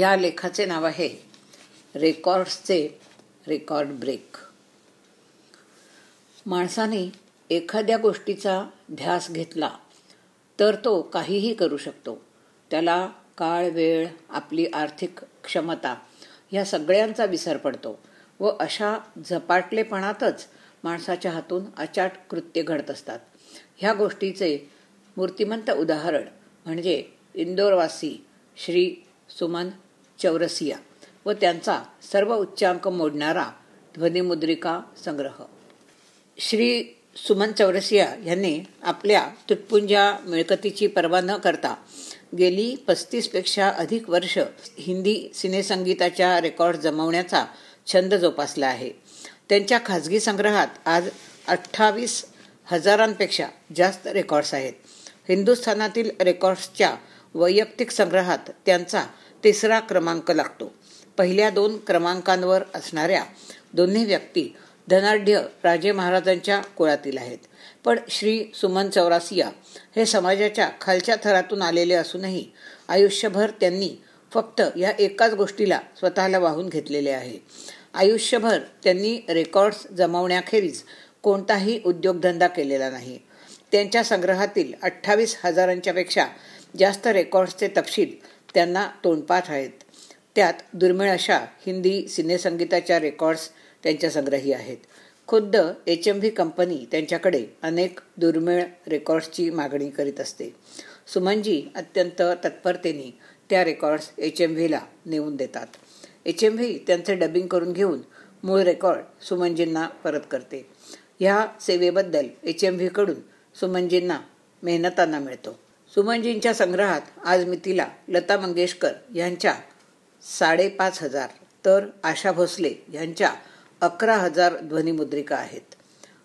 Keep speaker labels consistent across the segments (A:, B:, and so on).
A: या लेखाचे नाव आहे रेकॉर्ड्सचे record break. माणसाने एखाद्या गोष्टीचा ध्यास घेतला तर तो काहीही करू शकतो. त्याला काळ वेळ आपली आर्थिक क्षमता ह्या सगळ्यांचा विसर पडतो व अशा झपाटलेपणातच माणसाच्या हातून अचाट कृत्य घडत असतात. ह्या गोष्टीचे मूर्तिमंत उदाहरण म्हणजे इंदोरवासी श्री सुमन चौरसिया व त्यांचा सर्व उच्चांक मोडणारा ध्वनिमुद्रिका संग्रह. श्री सुमन चौरसिया यांनी आपल्या तुटपुंजा मिळकतीची पर्वा न करता गेली पस्तीसपेक्षा अधिक वर्ष हिंदी सिनेसंगीताच्या रेकॉर्ड जमवण्याचा छंद जोपासला आहे. त्यांच्या खाजगी संग्रहात आज अठ्ठावीस हजारांपेक्षा जास्त रेकॉर्ड्स आहेत. हिंदुस्थानातील रेकॉर्ड्सच्या वैयक्तिक संग्रहात त्यांचा तिसरा क्रमांक लागतो. पहिल्या दोन क्रमांकांवर असणाऱ्या दोन्ही व्यक्ती धनाढ्य राजे महाराजांच्या कुळातील आहेत. पण श्री सुमन चौरासिया हे समाजाच्या खालच्या थरातून आलेले असूनही आयुष्यभर त्यांनी फक्त या एकाच गोष्टीला स्वतःला वाहून घेतलेले आहे. आयुष्यभर त्यांनी रेकॉर्ड्स जमवण्याखेरीज कोणताही उद्योगधंदा केलेला नाही. त्यांच्या संग्रहातील अठ्ठावीस हजारांच्यापेक्षा जास्त रेकॉर्ड्सचे तपशील त्यांना तोंडपाठ आहेत. त्यात दुर्मिळ अशा हिंदी सिनेसंगीताच्या रेकॉर्ड्स त्यांच्या संग्रही आहेत. खुद्द एच एम व्ही कंपनी त्यांच्याकडे अनेक दुर्मिळ रेकॉर्ड्सची मागणी करीत असते. सुमनजी अत्यंत तत्परतेने त्या रेकॉर्ड्स एच एम व्हीला नेऊन देतात. एच एम व्ही त्यांचे डबिंग करून घेऊन मूळ रेकॉर्ड सुमनजींना परत करते. ह्या सेवेबद्दल एच एम व्हीकडून सुमनजींना मेहनताना मिळतो. सुमनजींच्या संग्रहात आज मी तिला लता मंगेशकर यांच्या साडेपाच हजार तर आशा भोसले यांच्या अकरा हजार ध्वनिमुद्रिका आहेत.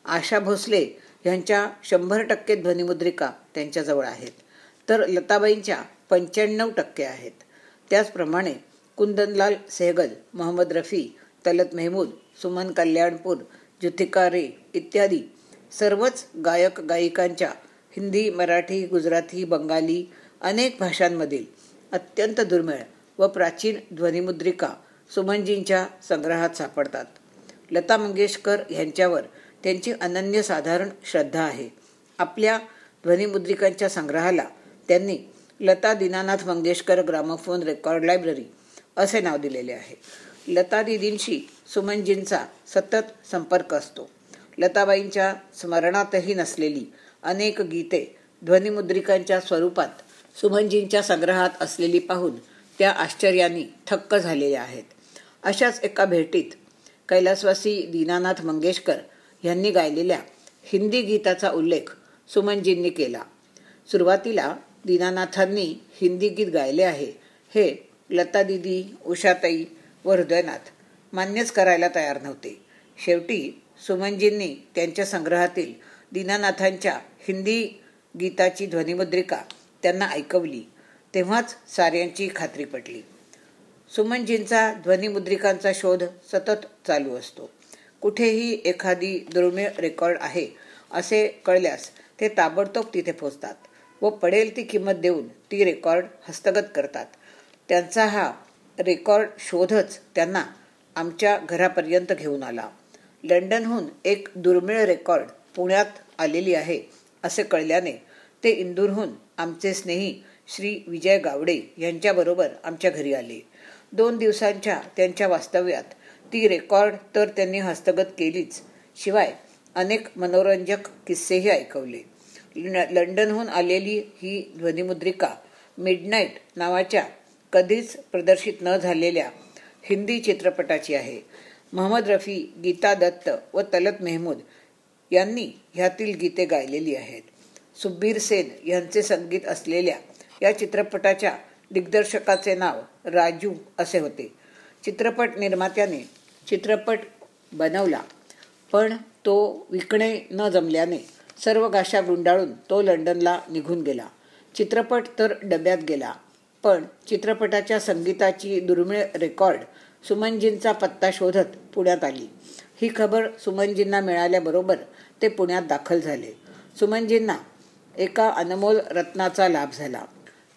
A: आशा भोसले यांच्या शंभर टक्के ध्वनिमुद्रिका त्यांच्याजवळ आहेत. तर लताबाईंच्या पंच्याण्णव टक्के आहेत. त्याचप्रमाणे कुंदनलाल सेहगल मोहम्मद रफी तलत मेहमूद सुमन कल्याणपूर जुथिका रे इत्यादी सर्वच गायक गायिकांच्या हिंदी मराठी गुजराती बंगाली अनेक भाषांमधील अत्यंत दुर्मिळ व प्राचीन ध्वनिमुद्रिका सुमनजींच्या संग्रहात सापडतात. लता मंगेशकर यांच्यावर त्यांची अनन्यसाधारण श्रद्धा आहे. आपल्या ध्वनिमुद्रिकांच्या संग्रहाला त्यांनी Lata Dinanath Mangeshkar gramophone record library असे नाव दिलेले आहे. लता दिदींशी सुमनजींचा सतत संपर्क असतो. लताबाईंच्या स्मरणातही नसलेली अनेक गीते ध्वनिमुद्रिकांच्या स्वरूपात सुमनजींच्या संग्रहात असलेली पाहून त्या आश्चर्याने थक्क झालेल्या आहेत. अशाच एका भेटीत कैलासवासी दीनानाथ मंगेशकर यांनी गायलेल्या हिंदी गीताचा उल्लेख सुमनजींनी केला. सुरुवातीला दीनानाथांनी हिंदी गीत गायले आहे. हे लता दिदी उषाताई व हृदयनाथ मान्यच करायला तयार नव्हते. शेवटी सुमनजींनी त्यांच्या संग्रहातील दीनानाथांच्या हिंदी गीताची ध्वनिमुद्रिका त्यांना ऐकवली तेव्हाच साऱ्यांची खात्री पटली. सुमनजींचा ध्वनिमुद्रिकांचा शोध सतत चालू असतो. कुठेही एखादी दुर्मिळ रेकॉर्ड आहे असे कळल्यास ते ताबडतोब तिथे पोचतात व पडेल ती किंमत देऊन ती रेकॉर्ड हस्तगत करतात. त्यांचा हा रेकॉर्ड शोधच त्यांना आमच्या घरापर्यंत घेऊन आला. लंडनहून एक दुर्मिळ रेकॉर्ड पुण्यात आलेली आहे असे कळल्याने ते इंदूरहून आमचे स्नेही श्री विजय गावडे यांच्याबरोबर आमच्या घरी आले. दोन दिवसांच्या त्यांच्या वास्तव्यात ती रेकॉर्ड तर त्यांनी हस्तगत केलीच शिवाय अनेक मनोरंजक किस्सेही ऐकवले. लंडनहून आलेली ही ध्वनिमुद्रिका मिडनाईट नावाच्या कधीच प्रदर्शित न झालेल्या हिंदी चित्रपटाची आहे. महम्मद रफी गीता दत्त व तलत मेहमूद यांनी ह्यातील गीते गायलेली आहेत. सुब्बीर सेन यांचे संगीत असलेल्या या चित्रपटाच्या दिग्दर्शकाचे नाव राजू असे होते. चित्रपट निर्मात्याने चित्रपट बनवला पण तो विकणे न जमल्याने सर्व गाशा गुंडाळून तो लंडनला निघून गेला. चित्रपट तर डब्यात गेला पण चित्रपटाच्या संगीताची दुर्मिळ रेकॉर्ड सुमनजींचा पत्ता शोधत पुण्यात आली. ही खबर सुमनजींना मिळाल्याबरोबर ते पुण्यात दाखल झाले. सुमनजींना एका अनमोल रत्नाचा लाभ झाला.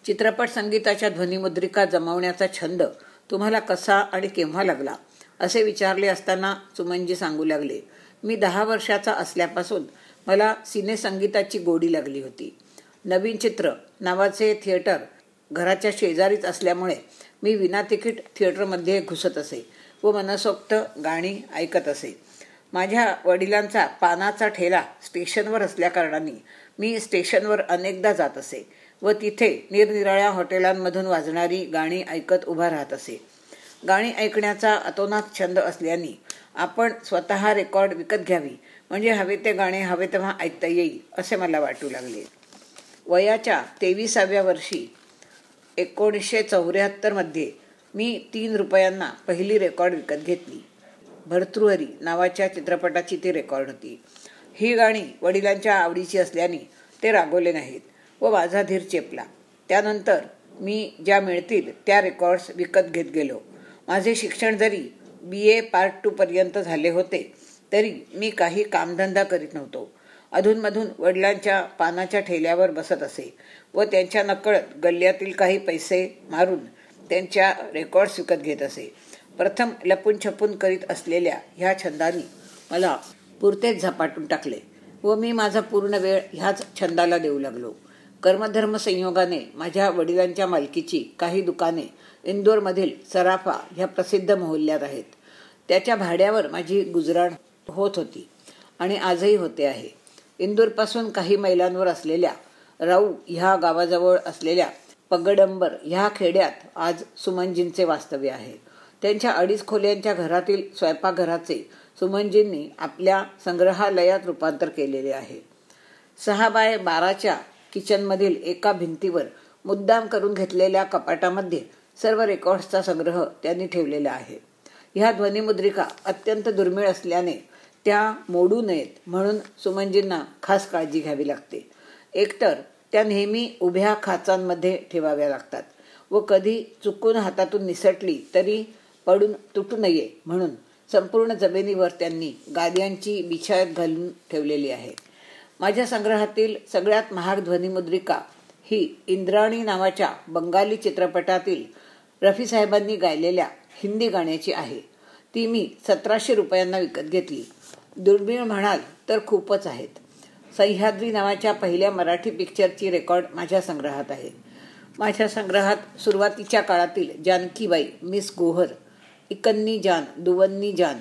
A: चित्रपट संगीताच्या ध्वनिमुद्रिका जमवण्याचा छंद तुम्हाला कसा आणि केव्हा लागला? असे विचारले असताना सुमनजी सांगू लागले मी दहा वर्षाचा असल्यापासून मला सिनेसंगीताची गोडी लागली होती. नवीन चित्र नावाचे थिएटर घराच्या शेजारीच असल्यामुळे मी विना तिकीट थिएटरमध्ये घुसत असे व मनसोक्त गाणी ऐकत असे. माझ्या वडिलांचा पानाचा ठेला स्टेशनवर असल्याकारणाने मी स्टेशनवर अनेकदा जात असे व तिथे निरनिराळ्या हॉटेलांमधून वाजणारी गाणी ऐकत उभा राहत असे. गाणी ऐकण्याचा अतोनात छंद असल्याने आपण स्वतः रेकॉर्ड विकत घ्यावी म्हणजे हवे ते गाणे हवे तेव्हा ऐकता येईल असे मला वाटू लागले. वयाच्या तेविसाव्या वर्षी एकोणीसशे चौऱ्याहत्तरमध्ये मी तीन रुपयांना पहिली रेकॉर्ड विकत घेतली. भर्तृहरी नावाच्या चित्रपटाची ती रेकॉर्ड होती. ही गाणी वडिलांच्या आवडीची असल्याने ते रागवले नाहीत व माझा धीर चेपला. त्यानंतर मी ज्या मिळतील त्या रेकॉर्ड्स विकत घेत गेलो. माझे शिक्षण जरी बी ए पार्ट टूपर्यंत झाले होते तरी मी काही कामधंदा करीत नव्हतो. अधूनमधून वडिलांच्या पानाच्या ठेल्यावर बसत असे व त्यांच्या नकळत गल्ल्यातील काही पैसे मारून त्यांच्या रेकॉर्ड्स विकत घेत असे. प्रथम लपून छपून करीत असलेल्या ह्या छंदानी मला पुरतेच झपाटून टाकले व मी माझा पूर्ण वेळ ह्याच छंदाला देऊ लागलो. कर्मधर्म संयोगाने माझ्या वडिलांच्या मालकीची काही दुकाने इंदोरमधील सराफा ह्या प्रसिद्ध मोहल्ल्यात आहेत. त्याच्या भाड्यावर माझी गुजराण होत होती आणि आजही होते आहे. इंदूरपासून काही मैलांवर असलेल्या राऊ ह्या गावाजवळ असलेल्या पगडंबर ह्या खेड्यात आज सुमनजींचे वास्तव्य आहे. त्यांच्या अडीच खोल्यांच्या घरातील स्वयंपाकघराचे सुमनजींनी आपल्या संग्रहालयात रूपांतर केलेले आहे. सहा बाय बाराच्या किचनमधील एका भिंतीवर मुद्दाम करून घेतलेल्या कपाटामध्ये सर्व रेकॉर्ड्सचा संग्रह त्यांनी ठेवलेला आहे. ह्या ध्वनिमुद्रिका अत्यंत दुर्मिळ असल्याने त्या मोडू नयेत म्हणून सुमनजींना खास काळजी घ्यावी लागते. एकतर त्या नेहमी उभ्या खाचांमध्ये ठेवाव्या लागतात व कधी चुकून हातातून निसटली तरी पडून तुटू नये म्हणून संपूर्ण जमिनीवर त्यांनी गाद्यांची बिछायत घालून ठेवलेली आहे. माझ्या संग्रहातील सगळ्यात महाग ध्वनिमुद्रिका ही इंद्राणी नावाच्या बंगाली चित्रपटातील रफी साहेबांनी गायलेल्या हिंदी गाण्याची आहे. ती मी सतराशे रुपयांना विकत घेतली. दुर्मिळ म्हणाल तर खूपच आहेत. सह्याद्री नावाच्या पहिल्या मराठी पिक्चरची रेकॉर्ड माझ्या संग्रहात आहे. माझ्या संग्रहात सुरुवातीच्या काळातील जानकीबाई मिस गोहर इकन्नी जान दुवन्नी जान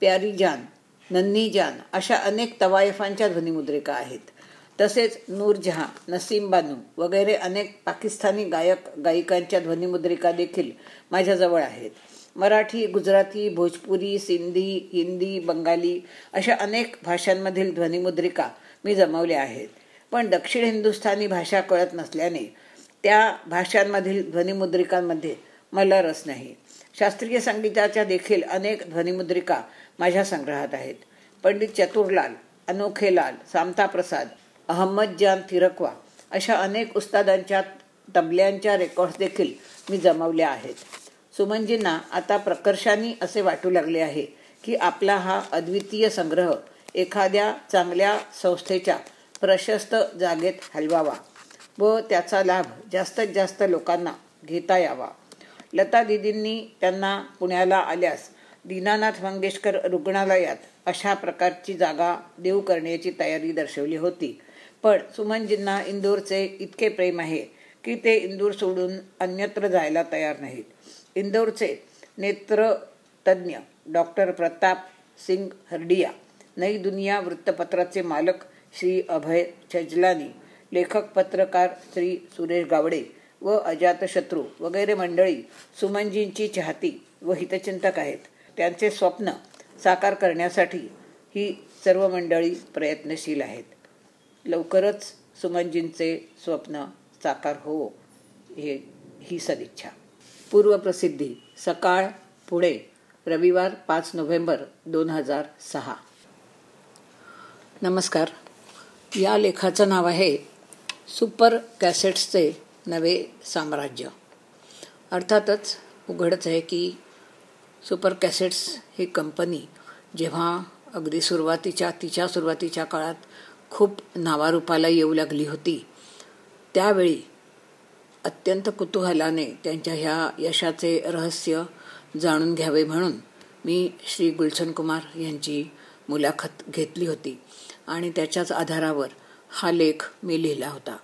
A: प्यारी जान नन्नी जान अशा अनेक तवायफांच्या ध्वनिमुद्रिका आहेत. तसेच नूरजहाँ नसीम बानू वगैरे अनेक पाकिस्तानी गायक गायिकांच्या ध्वनिमुद्रिका देखील माझ्याजवळ आहेत. मराठी गुजराती भोजपुरी सिंधी हिंदी बंगाली अशा अनेक भाषांमधील ध्वनिमुद्रिका मी जमवल्या आहेत. पण दक्षिण हिंदुस्थानी भाषा कळत नसल्याने त्या भाषांमधील ध्वनिमुद्रिकांमध्ये मला रस नाही. शास्त्रीय संगीताच्या देखील अनेक ध्वनिमुद्रिका माझ्या संग्रहात आहेत. पंडित चतुरलाल अनोखेलाल सामताप्रसाद अहमद जान थिरकवा अशा अनेक उस्तादांच्या तबल्यांच्या रेकॉर्ड्स देखील मी जमवल्या आहेत. सुमनजींना आता प्रकर्षाने असे वाटू लागले आहे की आपला हा अद्वितीय संग्रह एखाद्या चांगल्या संस्थेच्या प्रशस्त जागेत हलवावा व त्याचा लाभ जास्तीत जास्त लोकांना घेता यावा. लता दिदींनी त्यांना पुण्याला आल्यास दीनानाथ मंगेशकर रुग्णालयात अशा प्रकारची जागा देऊ करण्याची तयारी दर्शवली होती. पण सुमनजींना इंदोरचे इतके प्रेम आहे की ते इंदूर सोडून अन्यत्र जायला तयार नाहीत. इंदोरचे नेत्रतज्ञ डॉक्टर प्रताप सिंग हर्डिया नई दुनिया वृत्तपत्राचे मालक श्री अभय छजलानी लेखक पत्रकार श्री सुरेश गावडे व अजातशत्रू वगैरे मंडळी सुमनजींची चाहती व हितचिंतक आहेत. त्यांचे स्वप्न साकार करण्यासाठी ही सर्व मंडळी प्रयत्नशील आहेत. लवकरच सुमनजींचे स्वप्न साकार हो हे ही सदिच्छा. पूर्वप्रसिद्धी सकाळ पुणे रविवार पाच नोव्हेंबर दोन हजार सहा. नमस्कार. या लेखाचं नाव आहे सुपर कॅसेट्सचे नवे साम्राज्य. अर्थातच उघडच आहे की सुपर कॅसेट्स ही कंपनी जेव्हा अगदी सुरुवातीच्या तिच्या सुरुवातीच्या काळात खूप नावारूपाला येऊ लागली होती त्यावेळी अत्यंत कुतूहलाने त्यांच्या ह्या यशाचे रहस्य जाणून घ्यावे म्हणून मी श्री गुलशन कुमार यांची मुलाखत घेतली होती आणि त्याच्याच आधारावर हा लेख मी लिहिला होता.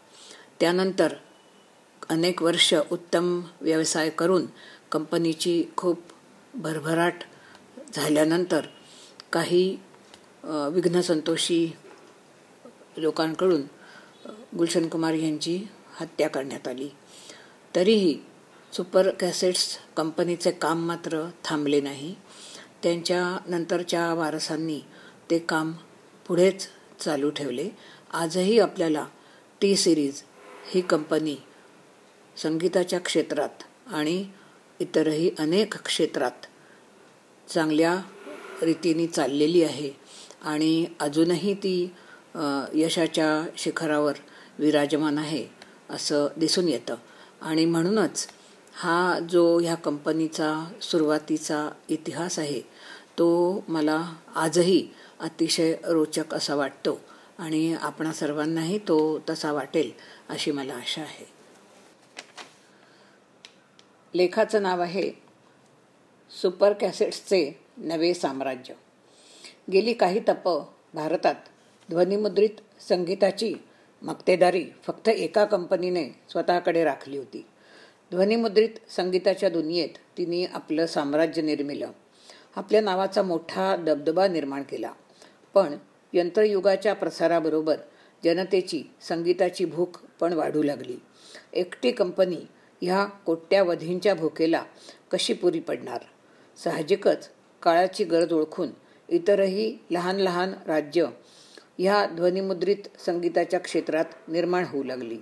A: त्यानंतर अनेक वर्ष उत्तम व्यवसाय करून कंपनीची खूप भरभराट झाल्यानंतर काही विघ्नसंतोषी लोकांकडून गुलशन कुमार यांची हत्या करण्यात आली. तरीही सुपर कॅसेट्स कंपनीचे काम मात्र थांबले नाही. त्यांच्या नंतरच्या वारसांनी ते काम पुढेच चालू ठेवले. आजही आपल्याला टी सिरीज ही कंपनी संगीताच्या क्षेत्रात आणि इतरही अनेक क्षेत्रात चांगल्या रीतीने चाललेली आहे. आणि अजूनही ती यशाच्या शिखरावर विराजमान आहे असं दिसून येतं. आणि म्हणूनच हा जो ह्या कंपनीचा सुरुवातीचा इतिहास आहे तो मला आजही अतिशय रोचक असा वाटतो. आणि आपणा सर्वांनाही तो तसा वाटेल अशी मला आशा आहे. लेखाचं नाव आहे सुपर कॅसेट्सचे नवे साम्राज्य. गेली काही तप भारतात ध्वनिमुद्रित संगीताची मक्तेदारी फक्त एका कंपनीने स्वतःकडे राखली होती. ध्वनिमुद्रित संगीताच्या दुनियेत तिने आपलं साम्राज्य निर्मिलं. आपल्या नावाचा मोठा दबदबा निर्माण केला. पण यंत्रयुगाच्या प्रसाराबरोबर जनतेची संगीताची भूक पण वाढू लागली. एकटी कंपनी ह्या कोट्यावधींच्या भूकेला कशी पुरी पडणार? साहजिकच काळाची गरज ओळखून इतरही लहान लहान राज्य ह्या ध्वनिमुद्रित संगीताच्या क्षेत्रात निर्माण होऊ लागली.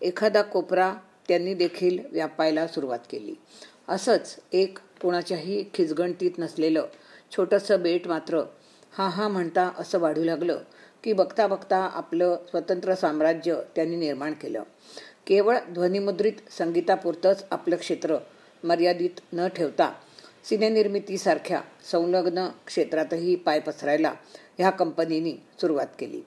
A: एखादा कोपरा त्यांनी देखील व्यापायला सुरुवात केली. असंच एक कोणाच्याही खिचगणतीत नसलेलं छोटंसं बेट मात्र हा हा म्हणता असं वाढू लागलं की बघता बघता आपलं स्वतंत्र साम्राज्य त्यांनी निर्माण केलं. केवळ ध्वनिमुद्रित संगीतापुरतंच आपलं क्षेत्र मर्यादित न ठेवता सिनेनिर्मितीसारख्या संलग्न क्षेत्रातही पाय पसरायला ह्या कंपनीनी सुरुवात केली.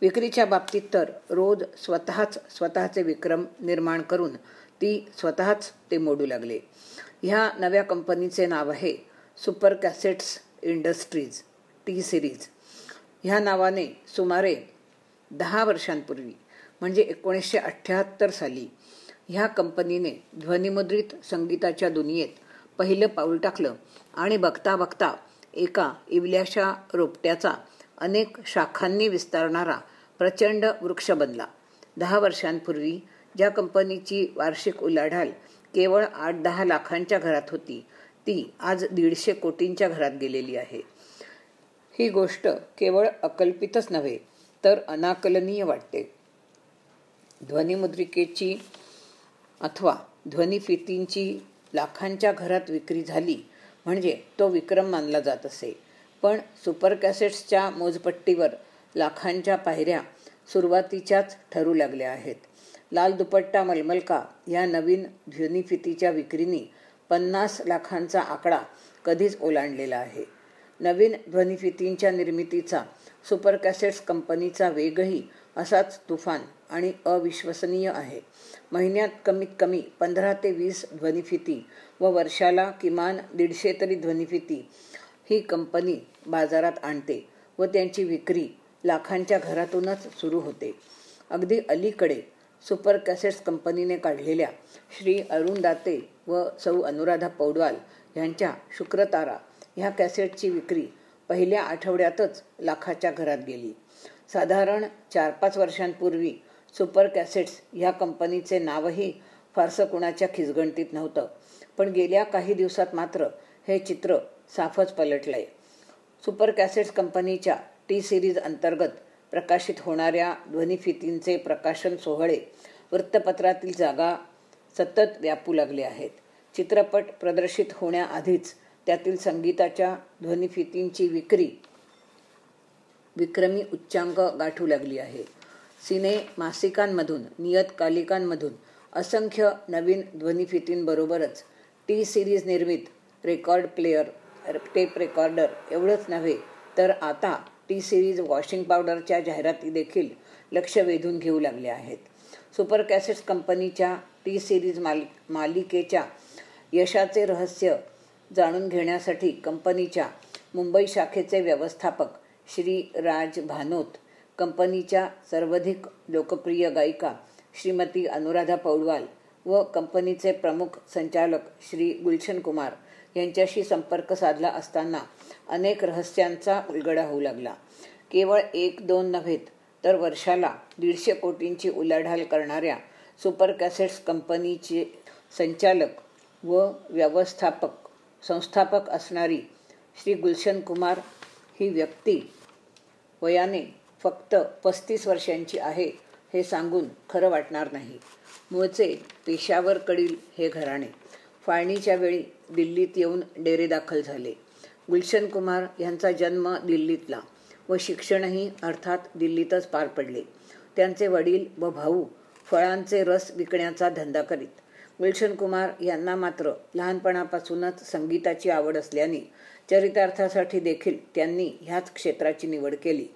A: विक्रीच्या बाबतीत तर रोज स्वतःच स्वतःचे विक्रम निर्माण करून ती स्वतःच ते मोडू लागले. ह्या नव्या कंपनीचे नाव आहे super cassettes industries T series. ह्या नावाने सुमारे दहा वर्षांपूर्वी म्हणजे एकोणीसशे अठ्ठ्याहत्तर साली ह्या कंपनीने ध्वनिमुद्रित संगीताच्या दुनियेत पहिलं पाऊल टाकलं आणि बघता बघता एका इवल्याशा रोपट्याचा अनेक शाखांनी विस्तारणारा प्रचंड वृक्ष बनला. दहा वर्षांपूर्वी ज्या कंपनीची वार्षिक उलाढाल केवळ आठ दहा लाखांच्या घरात होती ती आज दीडशे कोटींच्या घरात गेलेली आहे. ही गोष्ट केवळ अकल्पितच नव्हे तर अनाकलनीय वाटते. ध्वनिमुद्रिकेची अथवा ध्वनिफितींची लाखांच्या घरात विक्री झाली म्हणजे तो विक्रम मानला जात असे. पण सुपर कॅसेट्सच्या मोजपट्टीवर लाखांच्या पायऱ्या सुरुवातीच्याच ठरू लागल्या आहेत. लाल दुपट्टा मलमलका या नवीन ध्वनिफितीच्या विक्रीनी पन्नास लाखांचा आकडा कधीच ओलांडलेला आहे. नवीन ध्वनिफितींच्या निर्मितीचा सुपर कॅसेट्स कंपनीचा वेगही असाच तुफान आणि अविश्वसनीय आहे. महिन्यात कमीत कमी पंधरा ते वीस ध्वनिफिती व वर्षाला किमान दीडशे तरी ध्वनिफिती ही कंपनी बाजारात आणते व त्यांची विक्री लाखांच्या घरातूनच सुरू होते. अगदी अलीकडे सुपर कॅसेट्स कंपनीने काढलेल्या श्री अरुण दाते व सौ अनुराधा पौडवाल यांच्या शुक्रतारा ह्या कॅसेटची विक्री पहिल्या आठवड्यातच लाखाच्या घरात गेली. साधारण चार पाच वर्षांपूर्वी सुपर कॅसेट्स ह्या कंपनीचे नावही फारसं कुणाच्या खिसगणतीत नव्हतं. पण गेल्या काही दिवसात मात्र हे चित्र साफच पलटलं आहे सुपर कॅसेट्स कंपनीच्या टी सिरीज अंतर्गत प्रकाशित होणाऱ्या ध्वनिफितींचे प्रकाशन सोहळे वृत्तपत्रातील जागा सतत व्यापू लागले आहेत. चित्रपट प्रदर्शित होण्याआधीच त्यातील संगीताच्या ध्वनिफितींची विक्री विक्रमी उच्चांक गाठू लागली आहे. सिने मासिकांमधून नियतकालिकांमधून असंख्य नवीन ध्वनिफितींबरोबरच टी सिरीज निर्मित रेकॉर्ड प्लेअर टेप रेकॉर्डर एवढंच नव्हे तर आता टी सिरीज वॉशिंग पावडरच्या जाहिराती देखील लक्ष वेधून घेऊ लागल्या आहेत. सुपर कॅसेट्स कंपनीच्या टी सिरीज माल मालिकेच्या यशाचे रहस्य जाणून घेण्यासाठी कंपनीच्या मुंबई शाखेचे व्यवस्थापक श्री राज भानोत कंपनीच्या सर्वाधिक लोकप्रिय गायिका श्रीमती अनुराधा पौडवाल व कंपनीचे प्रमुख संचालक श्री गुलशन कुमार यांच्याशी संपर्क साधला असताना अनेक रहस्यांचा उलगडा होऊ लागला. केवळ एक दोन नव्हेत तर वर्षाला दीडशे कोटींची उलाढाल करणाऱ्या सुपर कॅसेट्स कंपनीचे संचालक व व्यवस्थापक संस्थापक असणारी श्री गुलशन कुमार ही व्यक्ती वयाने फक्त पस्तीस वर्षांची आहे हे सांगून खरं वाटणार नाही. मूळचे पेशावरकडील हे घराणे. फाळणीच्या वेळी दिल्लीत येऊन डेरे दाखल झाले. गुलशन कुमार यांचा जन्म दिल्लीतला व शिक्षणही अर्थात दिल्लीतच पार पडले. त्यांचे वडील व भाऊ फळांचे रस विकण्याचा धंदा करीत. गुलशन कुमार यांना मात्र लहानपणापासूनच संगीताची आवड असल्याने चरितार्थासाठी देखील त्यांनी ह्याच क्षेत्राची निवड केली.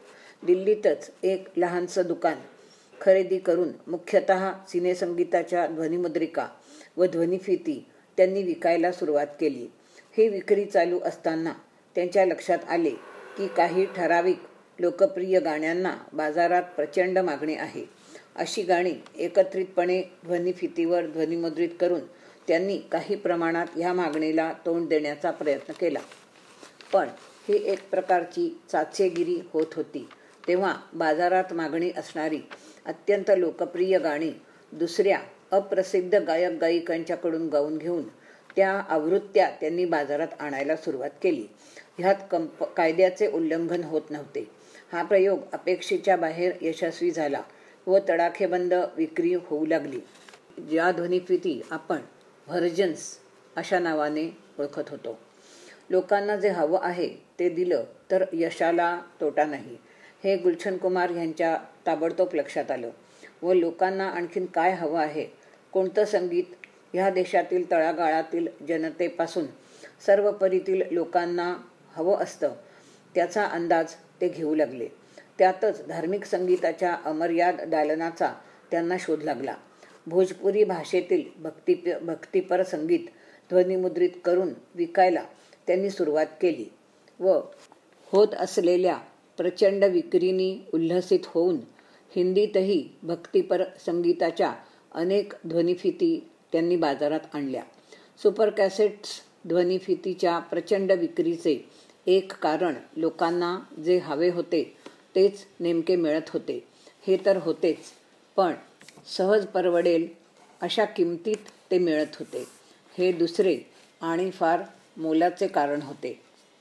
A: दिल्लीतच एक लहानसं दुकान खरेदी करून मुख्यतः सिनेसंगीताच्या ध्वनिमुद्रिका व ध्वनिफिती त्यांनी विकायला सुरुवात केली. ही विक्री चालू असताना त्यांच्या लक्षात आले की काही ठराविक लोकप्रिय गाण्यांना बाजारात प्रचंड मागणी आहे. अशी गाणी एकत्रितपणे ध्वनिफितीवर ध्वनिमुद्रित करून त्यांनी काही प्रमाणात ह्या मागणीला तोंड देण्याचा प्रयत्न केला. पण ही एक प्रकारची चाचेगिरी होत होती. तेव्हा बाजारात मागणी असणारी अत्यंत लोकप्रिय गाणी दुसऱ्या अप्रसिद्ध गायक गायिकांच्याकडून गाऊन घेऊन त्या आवृत्त्या त्यांनी बाजारात आणायला सुरुवात केली. ह्यात कंप कायद्याचे उल्लंघन होत नव्हते. हा प्रयोग अपेक्षेच्या बाहेर यशस्वी झाला. व तडाखेबंद विक्री होऊ लागली. ज्या ध्वनिफिती आपण व्हर्जन्स अशा नावाने ओळखत होतो. लोकांना जे हवं आहे ते दिलं तर यशाला तोटा नाही. हे गुलशन कुमार यांच्या ताबडतोब लक्षात आलं. व लोकांना आणखीन काय हवं आहे? कोणतं संगीत? ह्या देशातील तळागाळातील जनतेपासून सर्व परीतील लोकांना हवं असतं. त्याचा अंदाज ते घेऊ लागले. त्यातच धार्मिक संगीताच्या अमर्याद दालनाचा त्यांना शोध लागला. भोजपुरी भाषेतील भक्ती भक्तिपर संगीत ध्वनिमुद्रित करून विकायला त्यांनी सुरुवात केली व होत असलेल्या प्रचंड विक्रीनी उल्हसित होऊन हिंदीतही भक्तिपर संगीताच्या अनेक ध्वनिफिती त्यांनी बाजारात आणल्या. सुपर कॅसेट्स ध्वनिफितीच्या प्रचंड विक्रीचे एक कारण लोकांना जे हवे होते तेच नेमके मिळत होते. हे तर होतेच पण सहज परवडेल अशा किमतीत ते मिळत होते. हे दुसरे आणि फार मोलाचे कारण होते.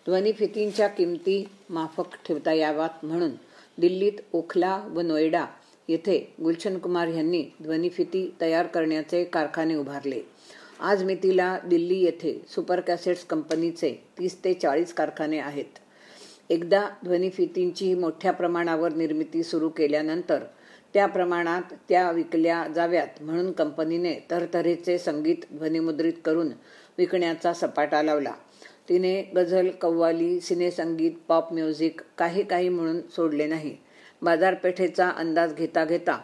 A: ध्वनिफितींच्या किमती माफक ठेवता याव्यात म्हणून दिल्लीत ओखला व नोएडा येथे गुलशन कुमार यांनी ध्वनिफिती तयार करण्याचे कारखाने उभारले. आज मितीला दिल्ली येथे सुपर कॅसेट्स कंपनीचे तीस ते चाळीस कारखाने आहेत. एकदा ध्वनिफितींची मोठ्या प्रमाणावर निर्मिती सुरू केल्यानंतर त्या प्रमाणात त्या विकल्या जाव्यात म्हणून कंपनीने तरतऱ्हेचे संगीत ध्वनिमुद्रित करून विकण्याचा सपाटा लावला. तिने गझल कव्वाली सिनेसंगीत पॉप म्युझिक काही काही म्हणून सोडले नाही. बाजारपेठेचा अंदाज घेता घेता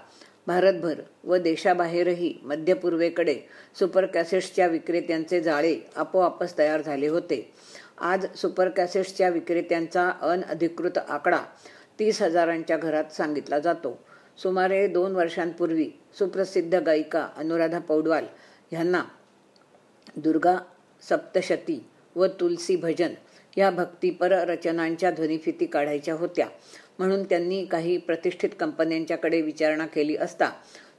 A: भारतभर व देशाबाहेरही मध्यपूर्वेकडे सुपर कॅसेट्सच्या विक्रेत्यांचे जाळे आपोआपच तयार झाले होते. आज सुपर कॅसेट्सच्या विक्रेत्यांचा अनधिकृत आकडा तीस हजारांच्या घरात सांगितला जातो. सुमारे दोन वर्षांपूर्वी सुप्रसिद्ध गायिका अनुराधा पौडवाल ह्यांना दुर्गा सप्तशती व तुलसी भजन या भक्तिपर रचनांच्या ध्वनिफिती काढायच्या होत्या. म्हणून त्यांनी काही प्रतिष्ठित कंपन्यांच्याकडे विचारणा केली असता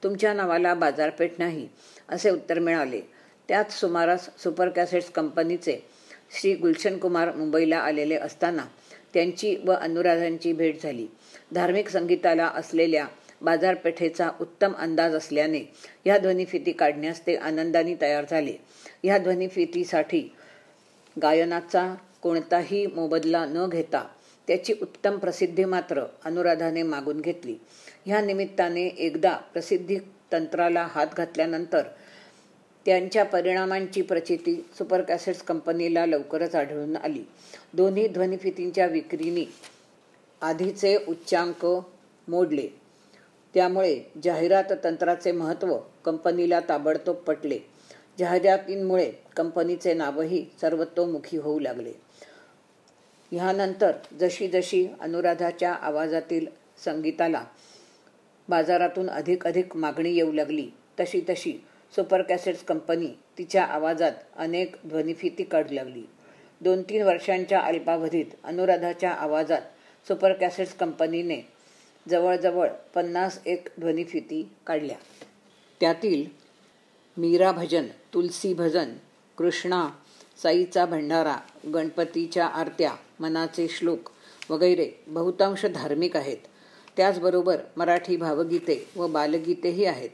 A: तुमच्या नावाला बाजारपेठ नाही असे उत्तर मिळाले. त्याच सुमारास सुपर कॅसेट्स कंपनीचे श्री गुलशन कुमार मुंबईला आलेले असताना त्यांची व अनुराधांची भेट झाली. धार्मिक संगीताला असलेल्या बाजारपेठेचा उत्तम अंदाज असल्याने या ध्वनिफिती काढण्यास ते आनंदाने तयार झाले. या ध्वनिफितीसाठी गायनाचा कोणताही मोबदला न घेता त्याची उत्तम प्रसिद्धी मात्र अनुराधाने मागून घेतली. ह्या निमित्ताने एकदा प्रसिद्धी तंत्राला हात घातल्यानंतर त्यांच्या परिणामांची प्रचिती सुपर कॅसेट्स कंपनीला लवकरच आढळून आली. दोन्ही ध्वनिफितींच्या विक्रीने आधीचे उच्चांक मोडले. त्यामुळे जाहिरात तंत्राचे महत्त्व कंपनीला ताबडतोब पटले. जाहिरातींमुळे कंपनीचे नावही सर्वतोमुखी होऊ लागले. ह्यानंतर जशी जशी अनुराधाच्या आवाजातील संगीताला बाजारातून अधिक अधिक मागणी येऊ लागली. तशी तशी सुपर कॅसेट्स कंपनी तिच्या आवाजात अनेक ध्वनिफिती काढू लागली. दोन तीन वर्षांच्या अल्पावधीत अनुराधाच्या आवाजात सुपर कॅसेट्स कंपनीने जवळजवळ पन्नास एक ध्वनिफिती काढल्या. त्यातील मीरा भजन तुलसी भजन कृष्णा साईचा भंडारा गणपतीच्या आरत्या मनाचे श्लोक वगैरे बहुतांश धार्मिक आहेत. त्याचबरोबर मराठी भावगीते व बालगीतेही आहेत.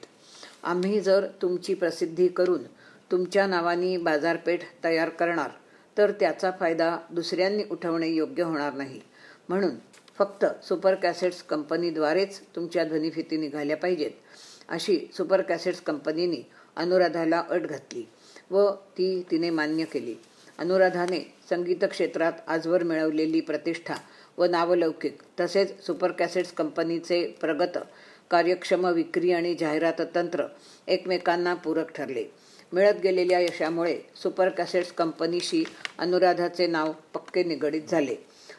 A: आम्ही जर तुमची प्रसिद्धी करून तुमच्या नावानी बाजारपेठ तयार करणार तर त्याचा फायदा दुसऱ्यांनी उठवणे योग्य होणार नाही. म्हणून फक्त सुपर कॅसेट्स कंपनीद्वारेच तुमच्या ध्वनिफिती निघाल्या पाहिजेत अशी सुपर कॅसेट्स कंपनीने अनुराधाला अट घातली व ती तिने मान्य केली. अनुराधाने संगीत क्षेत्रात आजवर मिळवलेली प्रतिष्ठा व नावलौकिक तसेच सुपर कॅसेट्स कंपनीचे प्रगत कार्यक्षम विक्री आणि जाहिरात तंत्र एकमेकांना पूरक ठरले. मिळत गेलेल्या यशामुळे सुपर कॅसेट्स कंपनीशी अनुराधाचे नाव पक्के निगडीत झाले.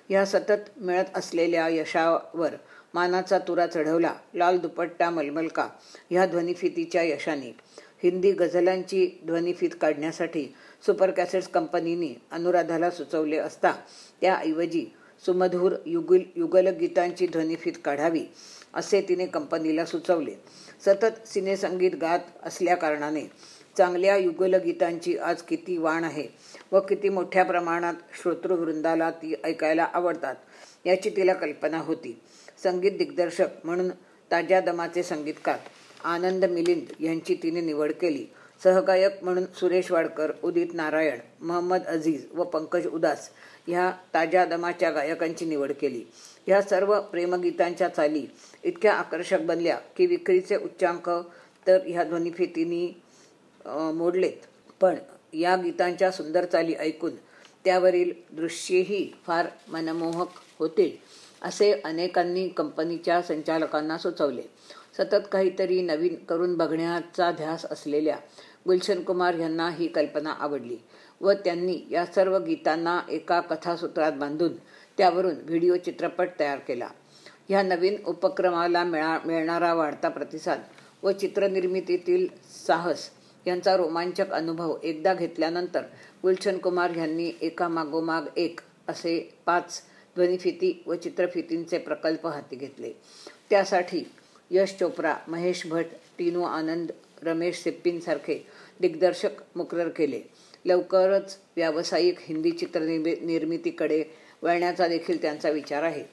A: या सतत मिळत असलेल्या यशावर मानाचा तुरा चढवला. लाल दुपट्टा मलमलका ह्या ध्वनिफितीच्या यशाने. हिंदी गझलांची ध्वनिफीत काढण्यासाठी सुपर कॅसेट्स कंपनीने अनुराधाला सुचवले असता त्याऐवजी सुमधूर युगल युगलगीतांची ध्वनिफीत काढावी. असे तिने कंपनीला सुचवले. सतत सिनेसंगीत गात असल्याकारणाने चांगल्या युगलगीतांची आज किती वाण आहे व किती मोठ्या प्रमाणात श्रोतृवृंदाला ती ऐकायला आवडतात याची तिला कल्पना होती. संगीत दिग्दर्शक म्हणून ताज्या दमाचे संगीतकार आनंद मिलिंद यांची तिने निवड केली. सहगायक म्हणून सुरेश वाडकर उदित नारायण महम्मद अझीज व पंकज उदास ह्या ताज्या दमाच्या गायकांची निवड केली. ह्या सर्व प्रेमगीतांच्या चाली इतक्या आकर्षक बनल्या की विक्रीचे उच्चांक तर ह्या ध्वनिफितींनी मोडलेत. पण या गीतांच्या सुंदर चाली ऐकून त्यावरील दृश्येही फार मनमोहक होतील असे अनेकांनी कंपनीच्या संचालकांना सुचवले. सतत काहीतरी नवीन करून बघण्याचा ध्यास असलेल्या गुलशन कुमार यांना ही कल्पना आवडली व त्यांनी या सर्व गीतांना एका कथासूत्रात बांधून त्यावरून व्हिडिओ चित्रपट तयार केला. ह्या नवीन उपक्रमाला मिळा मिळणारा वाढता प्रतिसाद व चित्रनिर्मितीतील साहस यांचा रोमांचक अनुभव एकदा घेतल्यानंतर गुलशन कुमार यांनी एका मागोमाग एक असे पाच ध्वनिफिती व चित्रफितींचे प्रकल्प हाती घेतले. त्यासाठी यश चोप्रा महेश भट टीनू आनंद रमेश सिप्पींसारखे दिग्दर्शक मुकरर केले. लवकरच व्यावसायिक हिंदी चित्रनिर्मि निर्मितीकडे वळण्याचा देखील त्यांचा विचार आहे.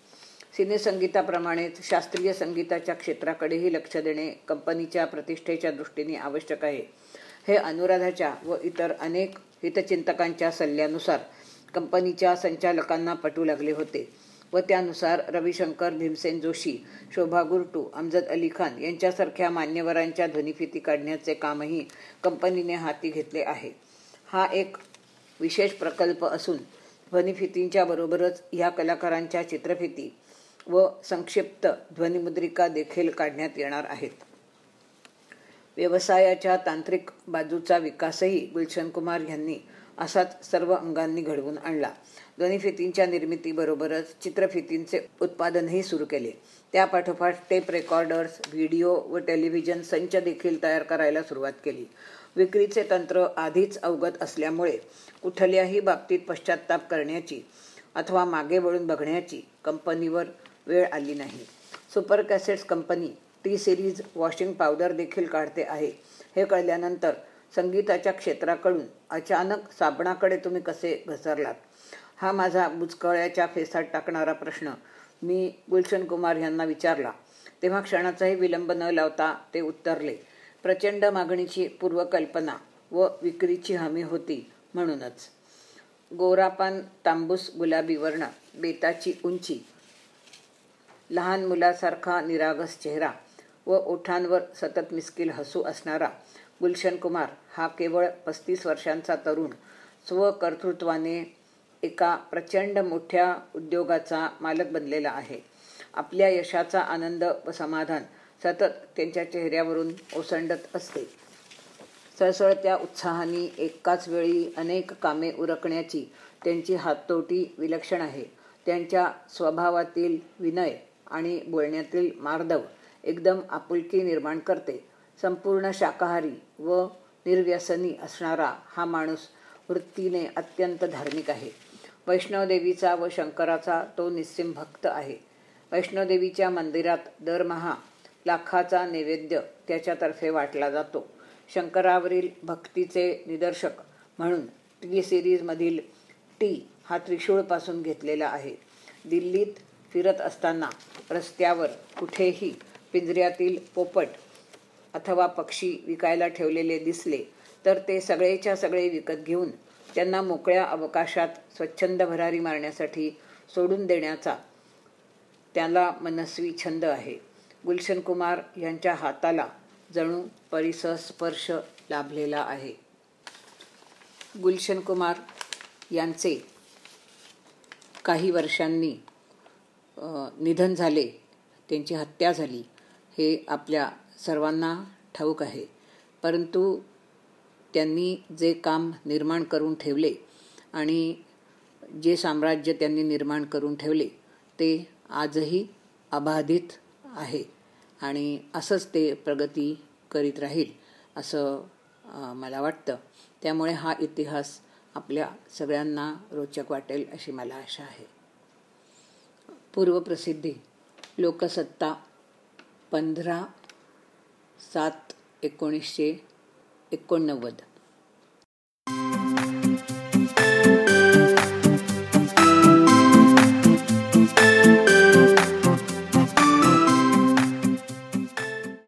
A: सिनेसंगीताप्रमाणेच शास्त्रीय संगीताच्या क्षेत्राकडेही लक्ष देणे कंपनीच्या प्रतिष्ठेच्या दृष्टीने आवश्यक आहे. हे अनुराधाच्या व इतर अनेक हितचिंतकांच्या सल्ल्यानुसार कंपनीच्या संचालकांना पटू लागले होते व त्यानुसार रविशंकर भीमसेन जोशी शोभा गुरटू अमजद अली खान यांच्यासारख्या मान्यवरांच्या ध्वनिफिती काढण्याचे कामही कंपनीने हाती घेतले आहे. हा एक विशेष प्रकल्प असून ध्वनिफितींच्या बरोबरच ह्या कलाकारांच्या चित्रफिती व संक्षिप्त ध्वनिमुद्रिका देखील काढण्यात येणार आहेत. व्यवसायाच्या तांत्रिक बाजूचा विकासही गुलशन कुमार यांनी असाच सर्व अंगांनी घडवून आणला. ध्वनिफितींच्या निर्मितीबरोबरच चित्रफितींचे उत्पादनही सुरू केले. त्यापाठोपाठ टेप रेकॉर्डर्स व्हिडिओ व टेलिव्हिजन संच देखील तयार करायला सुरुवात केली. विक्रीचे तंत्र आधीच अवगत असल्यामुळे कुठल्याही बाबतीत पश्चाताप करण्याची अथवा मागे वळून बघण्याची कंपनीवर वेळ आली नाही. Super cassettes company T series washing powder देखील काढते आहे. हे कळल्यानंतर संगीताच्या क्षेत्राकडून अचानक साबणाकडे तुम्ही कसे घसरलात? हा माझा बुचकळ्याच्या फेसात टाकणारा प्रश्न मी गुलशन कुमार यांना विचारला. तेव्हा क्षणाचाही विलंब न लावता ते उत्तरले प्रचंड मागणीची पूर्वकल्पना व विक्रीची हमी होती म्हणूनच. गोरापान तांबूस गुलाबी वर्ण बेताची उंची लहान मुलासारखा निरागस चेहरा व ओठांवर सतत मिस्किल हसू असणारा गुलशन कुमार हा केवळ पस्तीस वर्षांचा तरुण स्वकर्तृत्वाने एका प्रचंड मोठ्या उद्योगाचा मालक बनलेला आहे. आपल्या यशाचा आनंद व समाधान सतत त्यांच्या चेहऱ्यावरून ओसंडत असते. सळसळत्या उत्साहाने एकाच वेळी अनेक कामे उरकण्याची त्यांची हातोटी विलक्षण आहे. त्यांच्या स्वभावातील विनय आणि बोलण्यातील मार्दव एकदम आपुलकी निर्माण करते. संपूर्ण शाकाहारी व निर्व्यसनी असणारा हा माणूस वृत्तीने अत्यंत धार्मिक आहे. वैष्णवदेवीचा व शंकराचा तो निस्सिम भक्त आहे. वैष्णवदेवीच्या मंदिरात दरमहा लाखाचा नैवेद्य त्याच्यातर्फे वाटला जातो. शंकरावरील भक्तीचे निदर्शक म्हणून टी सिरीजमधील टी हा त्रिशूळपासून घेतलेला आहे. दिल्लीत फिरत असताना रस्त्यावर कुठेही पिंजऱ्यातील पोपट अथवा पक्षी विकायला ठेवलेले दिसले तर ते सगळेच्या सगळे विकत घेऊन त्यांना मोकळ्या अवकाशात स्वच्छंद भरारी मारण्यासाठी सोडून देण्याचा त्याला मनस्वी छंद आहे. गुलशन कुमार यांच्या हाताला जणू परिसस्पर्श लाभलेला आहे. गुलशन कुमार यांचे काही वर्षांनी निधन झाले. त्यांची हत्या झाली. हे आपल्या सर्वांना ठाऊक आहे. परंतु त्यांनी जे काम निर्माण करून ठेवले आणि जे साम्राज्य त्यांनी निर्माण करून ठेवले ते आजही अबाधित आहे. आणि असंच ते प्रगती करीत राहील असं मला वाटतं. त्यामुळे हा इतिहास आपल्या सगळ्यांना रोचक वाटेल अशी मला आशा आहे. पूर्वप्रसिद्धी लोकसत्ता पंधरा सात एकोणीसशे एकोणनव्वद.